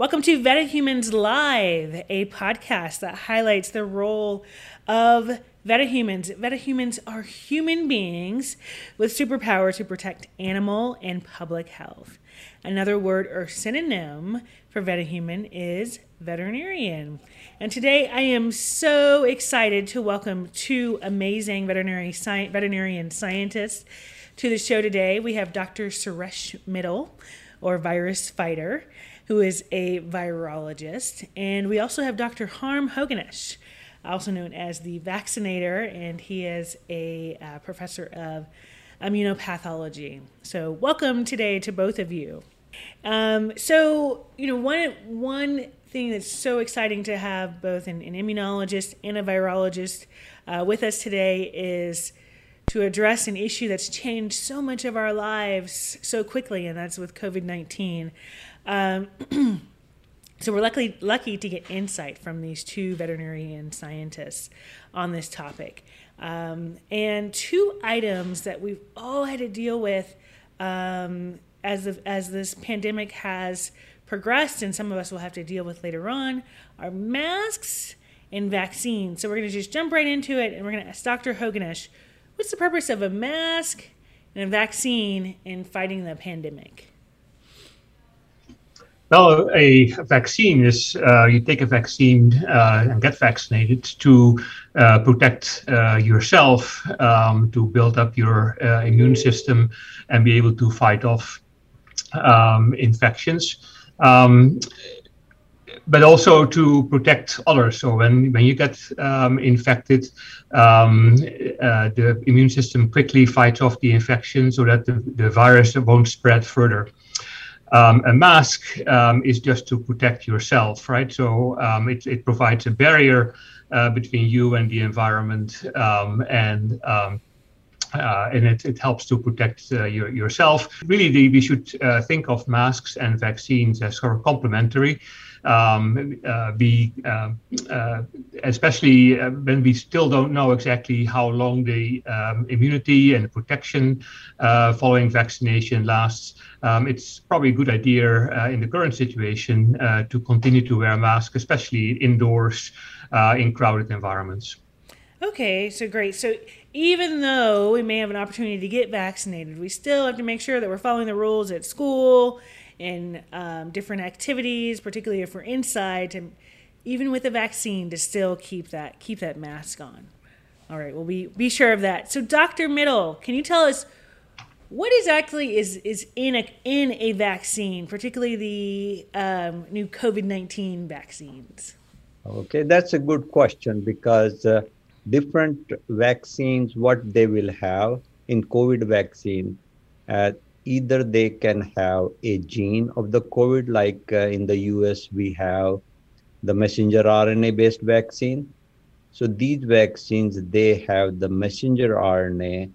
Welcome to VetaHumanz Live, a podcast that highlights the role of VetaHumanz. VetaHumanz are human beings with superpower to protect animal and public health. Another word or synonym for VetaHuman is veterinarian. And today I am so excited to welcome two amazing veterinary sci- veterinarian scientists to the show today. We have Dr. Suresh Mittal, or virus fighter who is a virologist. And we also have Dr. Harm HogenEsch, also known as the vaccinator, and he is a uh, professor of immunopathology. So, welcome today to both of you. Um, so, you know, one one thing that's so exciting to have both an, an immunologist and a virologist uh, with us today is to address an issue that's changed so much of our lives so quickly, and that's with COVID 19. Um, so we're lucky, lucky to get insight from these two veterinarian scientists on this topic. Um, and two items that we've all had to deal with um, as, as this pandemic has progressed, and some of us will have to deal with later on, are masks and vaccines. So we're going to just jump right into it, and we're going to ask Dr. HogenEsch, what's the purpose of a mask and a vaccine in fighting the pandemic? Well, a vaccine is uh, you take a vaccine uh, and get vaccinated to uh, protect uh, yourself, um, to build up your uh, immune system, and be able to fight off um, infections. Um, but also to protect others. So when, when you get um, infected, um, uh, the immune system quickly fights off the infection so that the, the virus won't spread further. Um, a mask um, is just to protect yourself, right? So um, it, it provides a barrier uh, between you and the environment, um, and um, uh, and it, it helps to protect uh, your, yourself. Really, the, we should uh, think of masks and vaccines as sort of complementary um, uh, be, uh, uh, especially when we still don't know exactly how long the um, immunity and protection following vaccination lasts. Um, it's probably a good idea in the current situation to continue to wear a mask, especially indoors in crowded environments. Okay, so great. So even though we may have an opportunity to get vaccinated, we still have to make sure that we're following the rules at school and um, different activities, particularly if we're inside, to even with a vaccine to still keep that keep that mask on. All right, well be be sure of that. So, Dr. Mittal, can you tell us what exactly is is in a in a vaccine, particularly the um, new COVID nineteen vaccines? Okay, that's a good question because uh, different vaccines, what they will have in COVID vaccine, uh, either they can have a gene of the COVID, like uh, in the US, we have the messenger RNA based vaccine. So these vaccines, they have the messenger RNA,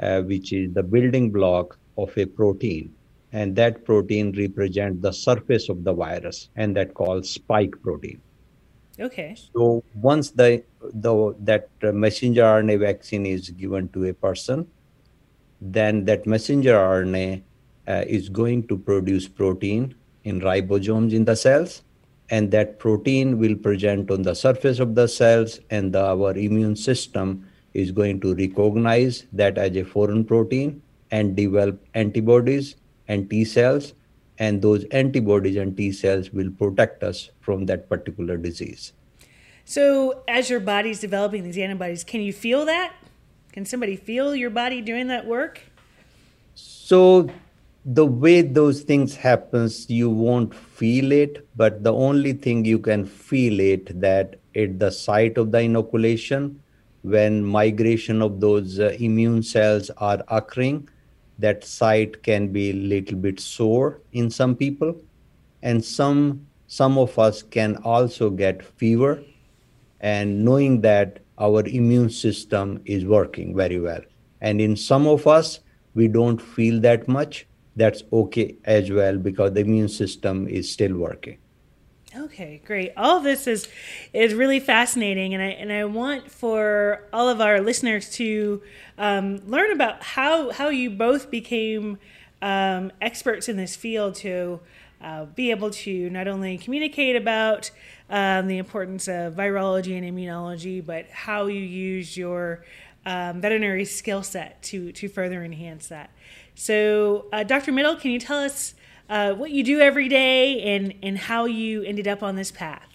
uh, which is the building block of a protein. And that protein represents the surface of the virus, and that called spike protein. Okay. So once the, the that messenger RNA vaccine is given to a person, then that messenger RNA uh, is going to produce protein in ribosomes in the cells and that protein will present on the surface of the cells and the, our immune system is going to recognize that as a foreign protein and develop antibodies and T cells and those antibodies and T cells will protect us from that particular disease. So as your body's developing these antibodies, can you feel that? Can somebody feel your body doing that work? So the way those things happens, you won't feel it, but the only thing you can feel it that at the site of the inoculation, when migration of those uh, immune cells are occurring, that site can be a little bit sore in some people, and some some of us can also get fever, and knowing that our immune system is working very well. And in some of us, we don't feel that much. That's okay as well because the immune system is still working. Okay, great. All this is is really fascinating, and I and I want for all of our listeners to um, learn about how how you both became um, experts in this field to uh, be able to not only communicate about um, the importance of virology and immunology, but how you use your um, veterinary skill set to to further enhance that. So, uh, Dr. Mittal, can you tell us uh, what you do every day and and how you ended up on this path?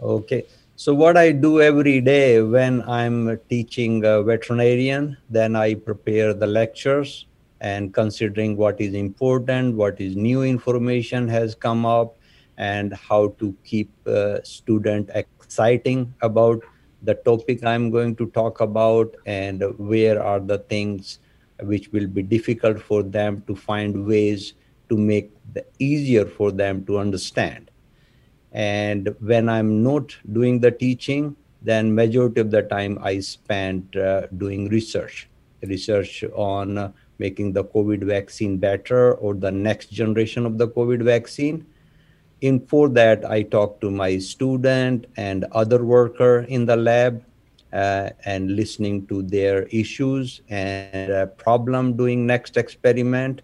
Okay. So what I do every day when I'm teaching a veterinarian, then I prepare the lectures and considering what is important, what is new information has come up, and how to keep uh, student exciting about the topic I'm going to talk about, and where are the things which will be difficult for them to find ways to make the easier for them to understand. And when I'm not doing the teaching, then majority of the time I spend uh, doing research, research on uh, making the COVID vaccine better or the next generation of the COVID vaccine. In for that, I talk to my student and other worker in the lab uh, and listening to their issues and uh, problem doing next experiment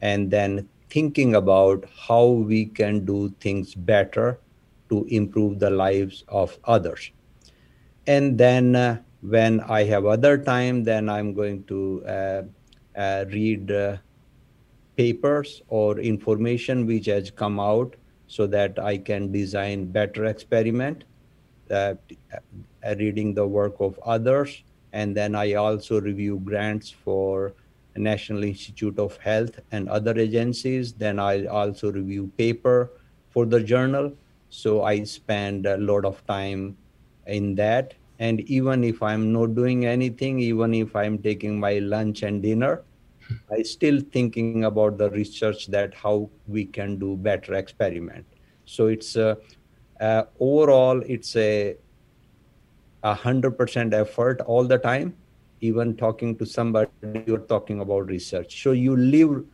and then thinking about how we can do things better to improve the lives of others. And then uh, when i have other time then i'm going to uh, uh, read uh, papers or information which has come out so that i can design better experiment uh, reading the work of others. And then i also review grants for National Institute of Health and other agencies. Then I also review paper for the journal. So I spend a lot of time in that. And even if I'm not doing anything, even if I'm taking my lunch and dinner, I still thinking about the research that how we can do better experiment. So it's a, uh, overall it's a a hundred percent effort all the time even talking to somebody, you're talking about research. So you live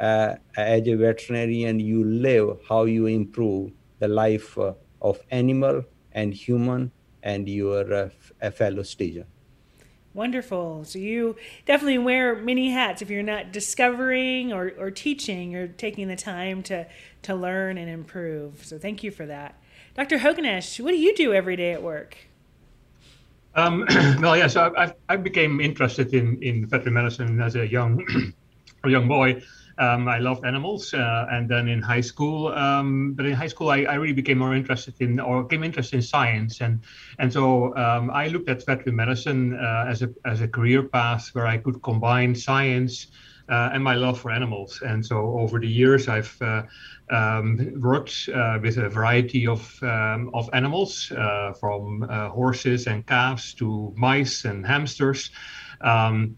uh, as a veterinarian, you live how you improve the life uh, of animal and human and your uh, a fellow student. Wonderful. So you definitely wear many hats. If you're not discovering or, or teaching, you're taking the time to, to learn and improve. So thank you for that. Dr. HogenEsch, what do you do every day at work? Um, well, yeah. So I, I became interested in, in veterinary medicine as a young a young boy. Um, I loved animals, uh, and then in high school, um, but in high school, I, I, really became more interested in, or became interested in science, and and so um, I looked at veterinary medicine uh, as a as a career path where I could combine science uh, and my love for animals. And so over the years, I've uh, um, worked uh, with a variety of um, of animals, uh, from uh, horses and calves to mice and hamsters. Um,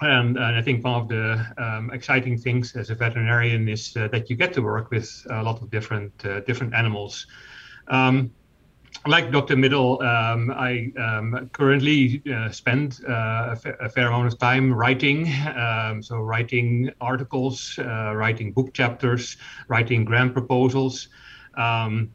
and, and, I think one of the um, exciting things as a veterinarian is uh, that you get to work with a lot of different different animals. Um, like Dr. Mittal, um, I um, currently uh, spend uh, a, fair amount of time writing. Um, so, writing articles, uh, writing book chapters, writing grant proposals um,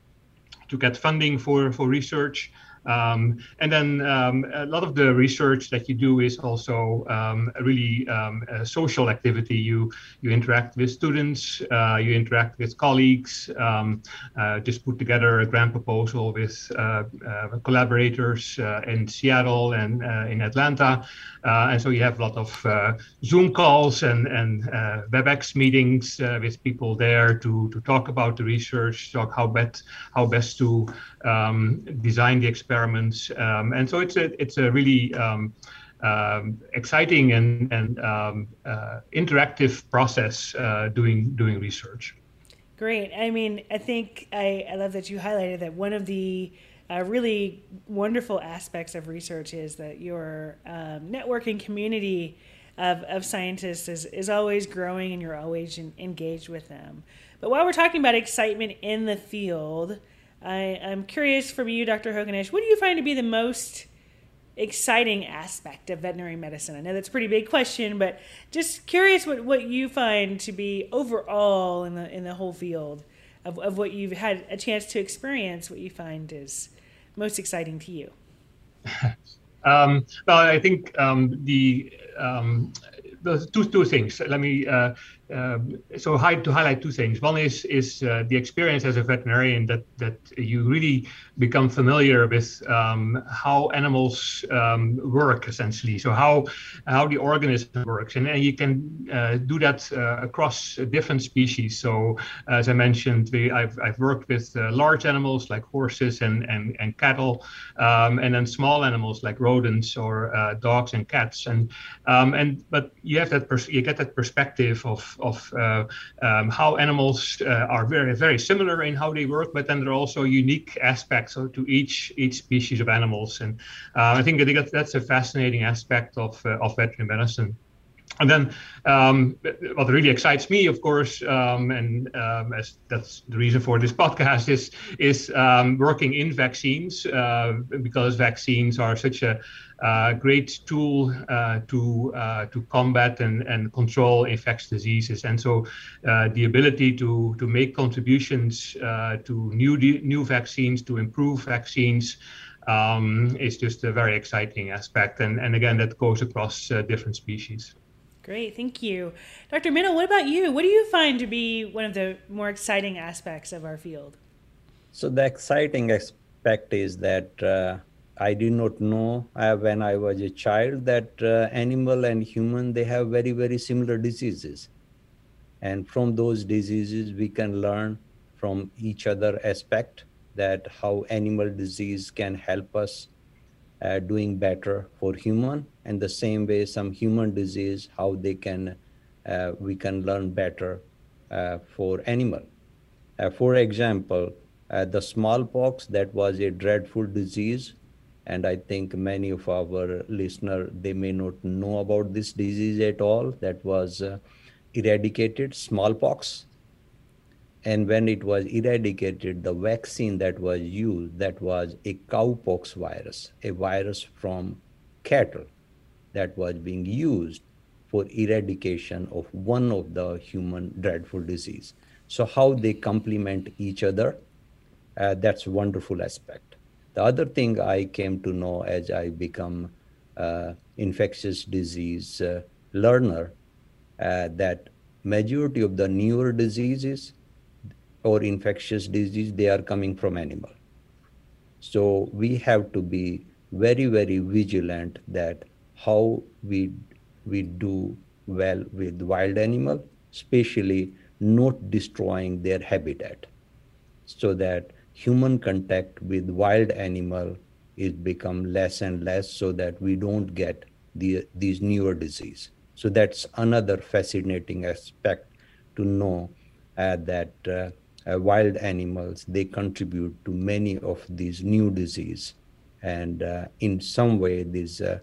to get funding for, for research. Um, and then um, a lot of the research that you do is also um, really um, a social activity. You you interact with students, uh, you interact with colleagues. Um, uh, just put together a grant proposal with uh, uh collaborators uh, in Seattle and uh, in Atlanta, and so you have a lot of Zoom calls and and WebEx meetings with people there to to talk about the research, talk how best how best to um, design the experiments, um, and so it's a it's a really um, um exciting and and um, uh, interactive process uh, doing doing research. Great. I mean, I think I, I love that you highlighted that one of the uh, really wonderful aspects of research is that your um, networking community of, of scientists is, is always growing and you're always in, engaged with them. But while we're talking about excitement in the field, I, I'm curious from you, Dr. HogenEsch, what do you find to be the most exciting aspect of veterinary medicine? I know that's a pretty big question, but just curious what, what you find to be overall in the in the whole field of, of what you've had a chance to experience, what you find is most exciting to you. um, well, I think um, the um, two two things. Let me uh, um, so high, to highlight two things. One is is uh, the experience as a veterinarian that that you really become familiar with um, how animals um, work essentially. So how how the organism works, and, and you can uh, do that uh, across different species. So as I mentioned, we, I've I've worked with uh, large animals like horses and and and cattle, um, and then small animals like rodents or uh, dogs and cats. And um, and but you have that pers- you get that perspective of of uh, um, how animals uh, are very very similar in how they work, but then there are also unique aspects to each each species of animals, and uh, I think that's, that's a fascinating aspect of of veterinary medicine. And then um, what really excites me, of course, um, and um, as that's the reason for this podcast, is is um, working in vaccines uh, because vaccines are such a uh, great tool uh, to uh, to combat and, and control infectious diseases. And so, uh, the ability to to make contributions uh, to new new vaccines, to improve vaccines. Um, is just a very exciting aspect, and, and again, that goes across different species. Great, thank you. Dr. Mittal, what about you? What do you find to be one of the more exciting aspects of our field? So, the exciting aspect is that uh, I did not know uh, when I was a child that uh, animal and human they have very very similar diseases, and from those diseases we can learn from each other aspect that how animal disease can help us uh, doing better for human and the same way some human disease how they can uh, we can learn better uh, for animal. Uh, for example uh, the smallpox that was a dreadful disease and i think many of our listener they may not know about this disease at all that was eradicated smallpox and when it was eradicated the vaccine that was used that was a cowpox virus a virus from cattle that was being used for eradication of one of the human dreadful disease. So how they complement each other uh, that's a wonderful aspect. The other thing i came to know as i become uh, infectious disease uh, learner uh, that majority of the newer diseases or infectious disease, they are coming from animal. So we have to be very, very vigilant that how we we do well with wild animal, especially not destroying their habitat, so that human contact with wild animal is become less and less, so that we don't get the, these newer disease. So that's another fascinating aspect to know uh, that uh, uh, wild animals, they contribute to many of these new disease. And uh, in some way, this uh,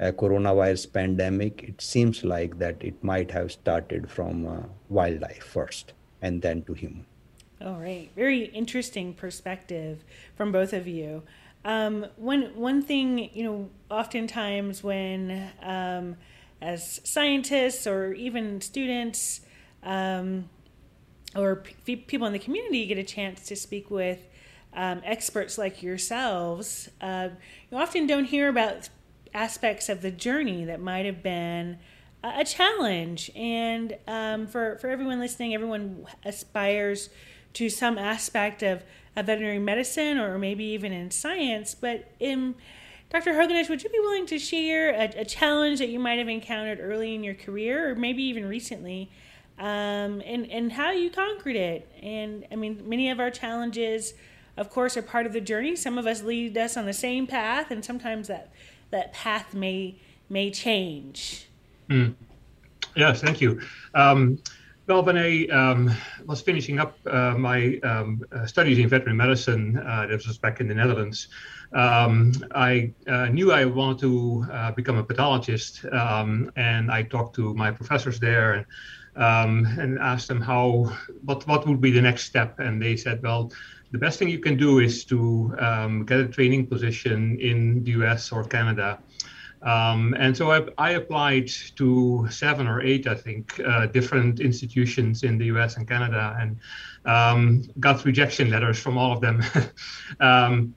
coronavirus pandemic, it seems like that it might have started from uh, wildlife first and then to human. All right, very interesting perspective from both of you. Um, one one thing you know, oftentimes when um, as scientists or even students, um, or p- people in the community get a chance to speak with um, experts like yourselves, uh, you often don't hear about aspects of the journey that might have been a challenge. And um, for, for everyone listening, everyone aspires to some aspect of, of veterinary medicine or maybe even in science. But in Dr. HogenEsch, would you be willing to share a, a challenge that you might have encountered early in your career or maybe even recently? Um, and and how you conquered it. And I mean, many of our challenges, of course, are part of the journey. Some of us lead us on the same path, and sometimes that that path may may change. Mm. Yes, thank you. Um, well, when I um, was finishing up uh, my um, uh, studies in veterinary medicine, uh, this was back in the Netherlands, um, I uh, knew I wanted to uh, become a pathologist, um, and I talked to my professors there. And um, and asked them how what what would be the next step, and they said, well, the best thing you can do is to um, get a training position in the U.S. or Canada. Um, and so I, I, applied to seven or eight, I think, uh, different institutions in the US and Canada and um, got rejection letters from all of them. um,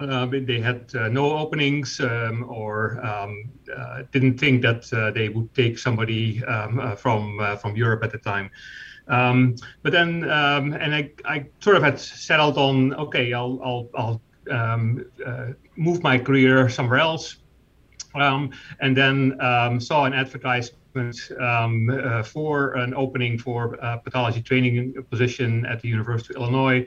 uh, they had uh, no openings um, or um, uh, didn't think that uh, they would take somebody um, uh, from uh, from Europe at the time. Um, but then, um, and I, I sort of had settled on okay, I'll I'll, I'll move my career somewhere else, and then saw an advertisement for an opening for pathology training position at the University of Illinois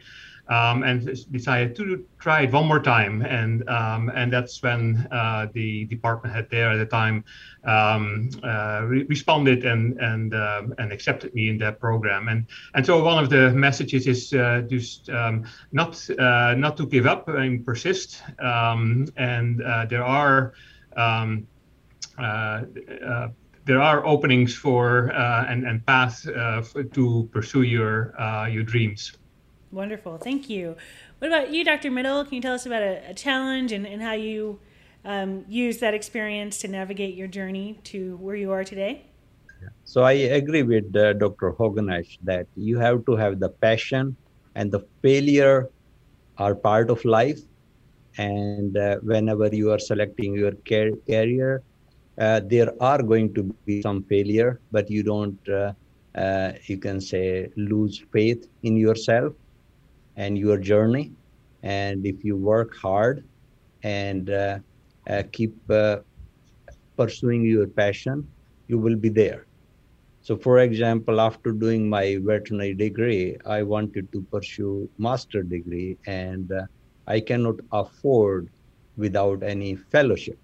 um, and decided to try it one more time. And um, and that's when uh, the department head there at the time um, uh, re- responded and and um, and accepted me in that program. And and so one of the messages is uh, just um, not uh, not to give up and persist. Um, and uh, there are. Uh, there are openings for and, and paths to pursue your your dreams. Wonderful. Thank you. What about you, Dr. Mittal? Can you tell us about a, a challenge and, and how you um, use that experience to navigate your journey to where you are today? So I agree with uh, Dr. HogenEsch that you have to have the passion and the failure are part of life. And uh, whenever you are selecting your car- career, uh, there are going to be some failure, but you don't, uh, uh, you can say, lose faith in yourself and your journey. And if you work hard and uh, uh, keep uh, pursuing your passion, you will be there. So, for example, after doing my veterinary degree, I wanted to pursue master degree, and uh, I cannot afford without any fellowship.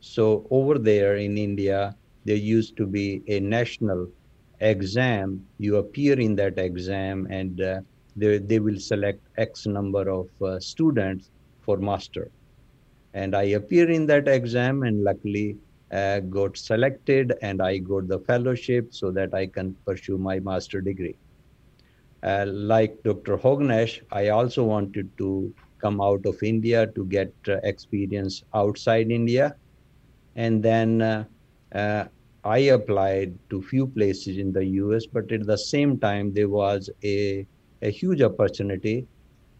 So, over there in India, there used to be a national exam. You appear in that exam, and uh, they, they will select X number of uh, students for master. And I appear in that exam and luckily uh, got selected and I got the fellowship so that I can pursue my master degree. Uh, like Dr. HogenEsch, I also wanted to come out of India to get uh, experience outside India. And then uh, uh, I applied to few places in the US, but at the same time, there was a a huge opportunity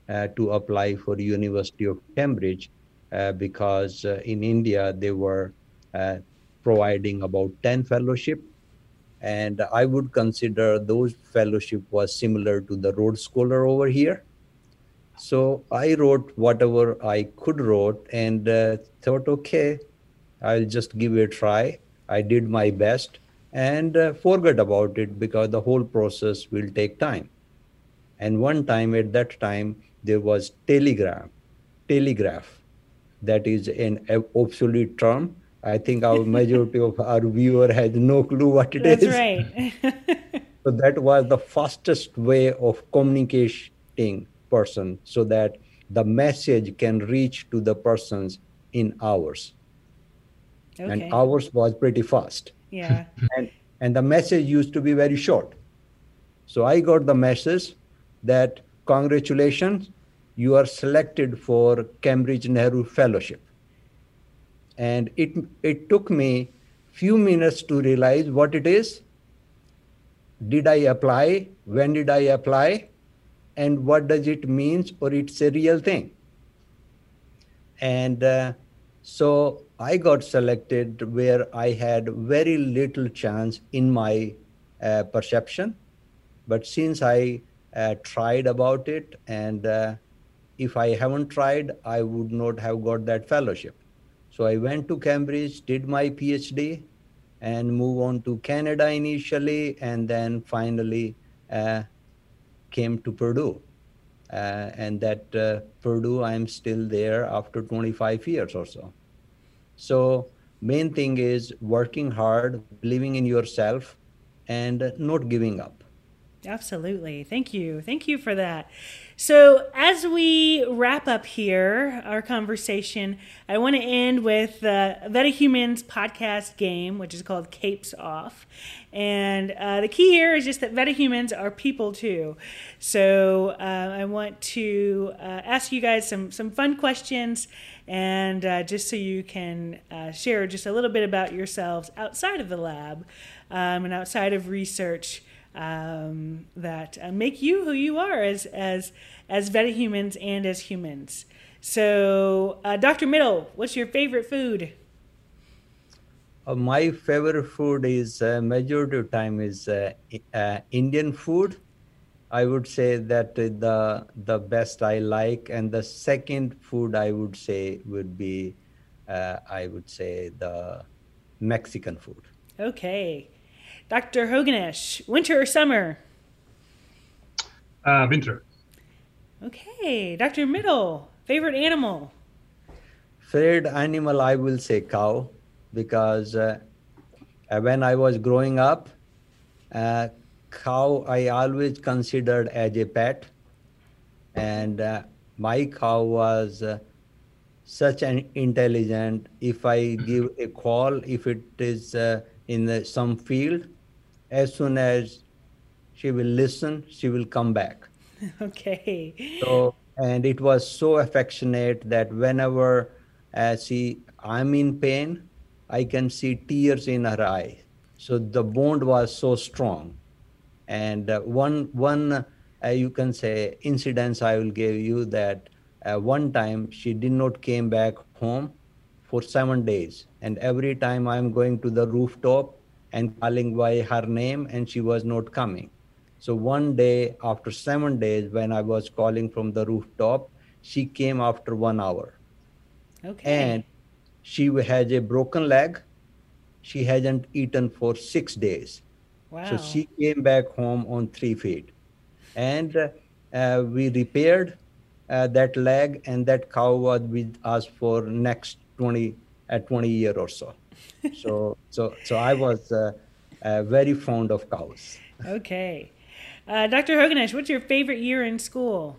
uh, to apply for University of Cambridge uh, because uh, in India they were uh, providing about 10 fellowship and I would consider those fellowship was similar to the Rhodes Scholar over here. So I wrote whatever I could wrote and uh, thought, okay, I'll just give it a try. I did my best and uh, forget about it because the whole process will take time. And one time at that time, there was telegram, telegraph. That is an obsolete term. I think our majority of our viewer has no clue what it That's is. right. so that was the fastest way of communicating person so that the message can reach to the persons in hours. Okay. And hours was pretty fast. Yeah. and and the message used to be very short. So I got the message that congratulations, you are selected for Cambridge Nehru Fellowship. And it, it took me few minutes to realize what it is. Did I apply? When did I apply? And what does it mean or it's a real thing? And uh, so I got selected where I had very little chance in my uh, perception. But since I uh, tried about it. And uh, if i haven't tried i would not have got that fellowship. So i went to cambridge did my phd and move on to canada initially and then finally uh, came to purdue. Uh, and that uh, purdue i'm still there after 25 years or so. So main thing is working hard believing in yourself and not giving up Absolutely. Thank you. Thank you for that. So, as we wrap up here, our conversation, I want to end with the VetaHumanz podcast game, which is called Capes Off. And uh, the key here is just that VetaHumans are people too. So, uh, I want to uh, ask you guys some, some fun questions, and uh, just so you can uh, share just a little bit about yourselves outside of the lab um, and outside of research um, that uh, make you who you are as as as VetaHumanz and as humans. So, uh, Dr. Mittal, what's your favorite food? Uh, my favorite food is uh, majority of time is uh, uh, Indian food. I would say that the the best I like, and the second food I would say would be, uh, I would say the Mexican food. Okay, Dr. HogenEsch, winter or summer? Uh, winter. Okay, Dr. Mittal, favorite animal? Favorite animal, I will say cow because uh, uh, when I was growing up, uh, cow I always considered as a pet, and uh, my cow was uh, such an intelligent. If I give a call, if it is uh, in the, some field, as soon as she will listen, she will come back. Okay. So and it was so affectionate that whenever uh, she I'm in pain, I can see tears in her eye. So the bond was so strong. And uh, one one uh, you can say incidents I will give you that uh, one time she did not came back home for seven days, and every time I'm going to the rooftop and calling by her name, and she was not coming. So one day after seven days, when I was calling from the rooftop, she came after one hour. Okay. And she has a broken leg. She hasn't eaten for six days. wow. So she came back home on three feet. And uh, we repaired uh, that leg, and that cow was with us for next 20, uh, 20 year or so. so, so, so I was uh, uh, very fond of cows. Okay. Uh, Dr. HogenEsch, what's your favorite year in school?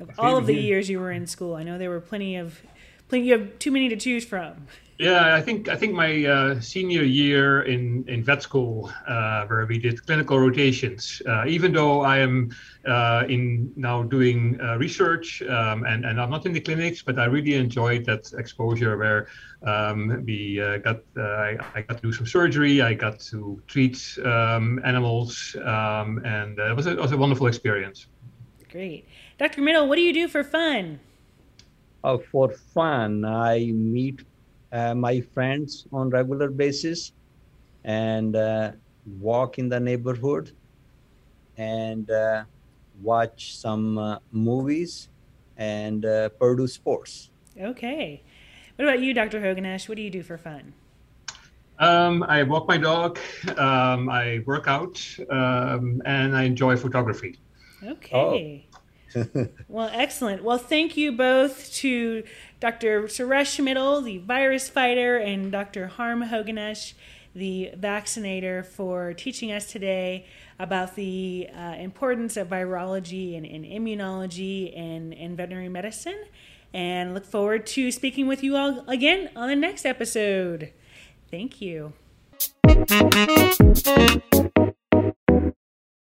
Of all of the year? years you were in school, I know there were plenty of, plenty. You have too many to choose from. Yeah, I think I think my uh, senior year in in vet school, uh, where we did clinical rotations. Uh, even though I am uh, in now doing uh, research um, and and I'm not in the clinics, but I really enjoyed that exposure where um, we uh, got I, I got to do some surgery. I got to treat um, animals, um, and it was a, it was a wonderful experience. Great, Dr. Mittal. What do you do for fun? Uh, for fun, I meet uh, my friends on regular basis and uh, walk in the neighborhood and uh, watch some uh, movies and uh, pursue sports. Okay. What about you, Dr. HogenEsch? What do you do for fun? Um, I walk my dog, um, I work out, um, and I enjoy photography. Okay. Well, excellent. Well, thank you both to Dr. Suresh Mittal, the virus fighter, and Dr. Harm HogenEsch, the vaccinator, for teaching us today about the uh, importance of virology and, and immunology and, and veterinary medicine. And look forward to speaking with you all again on the next episode. Thank you.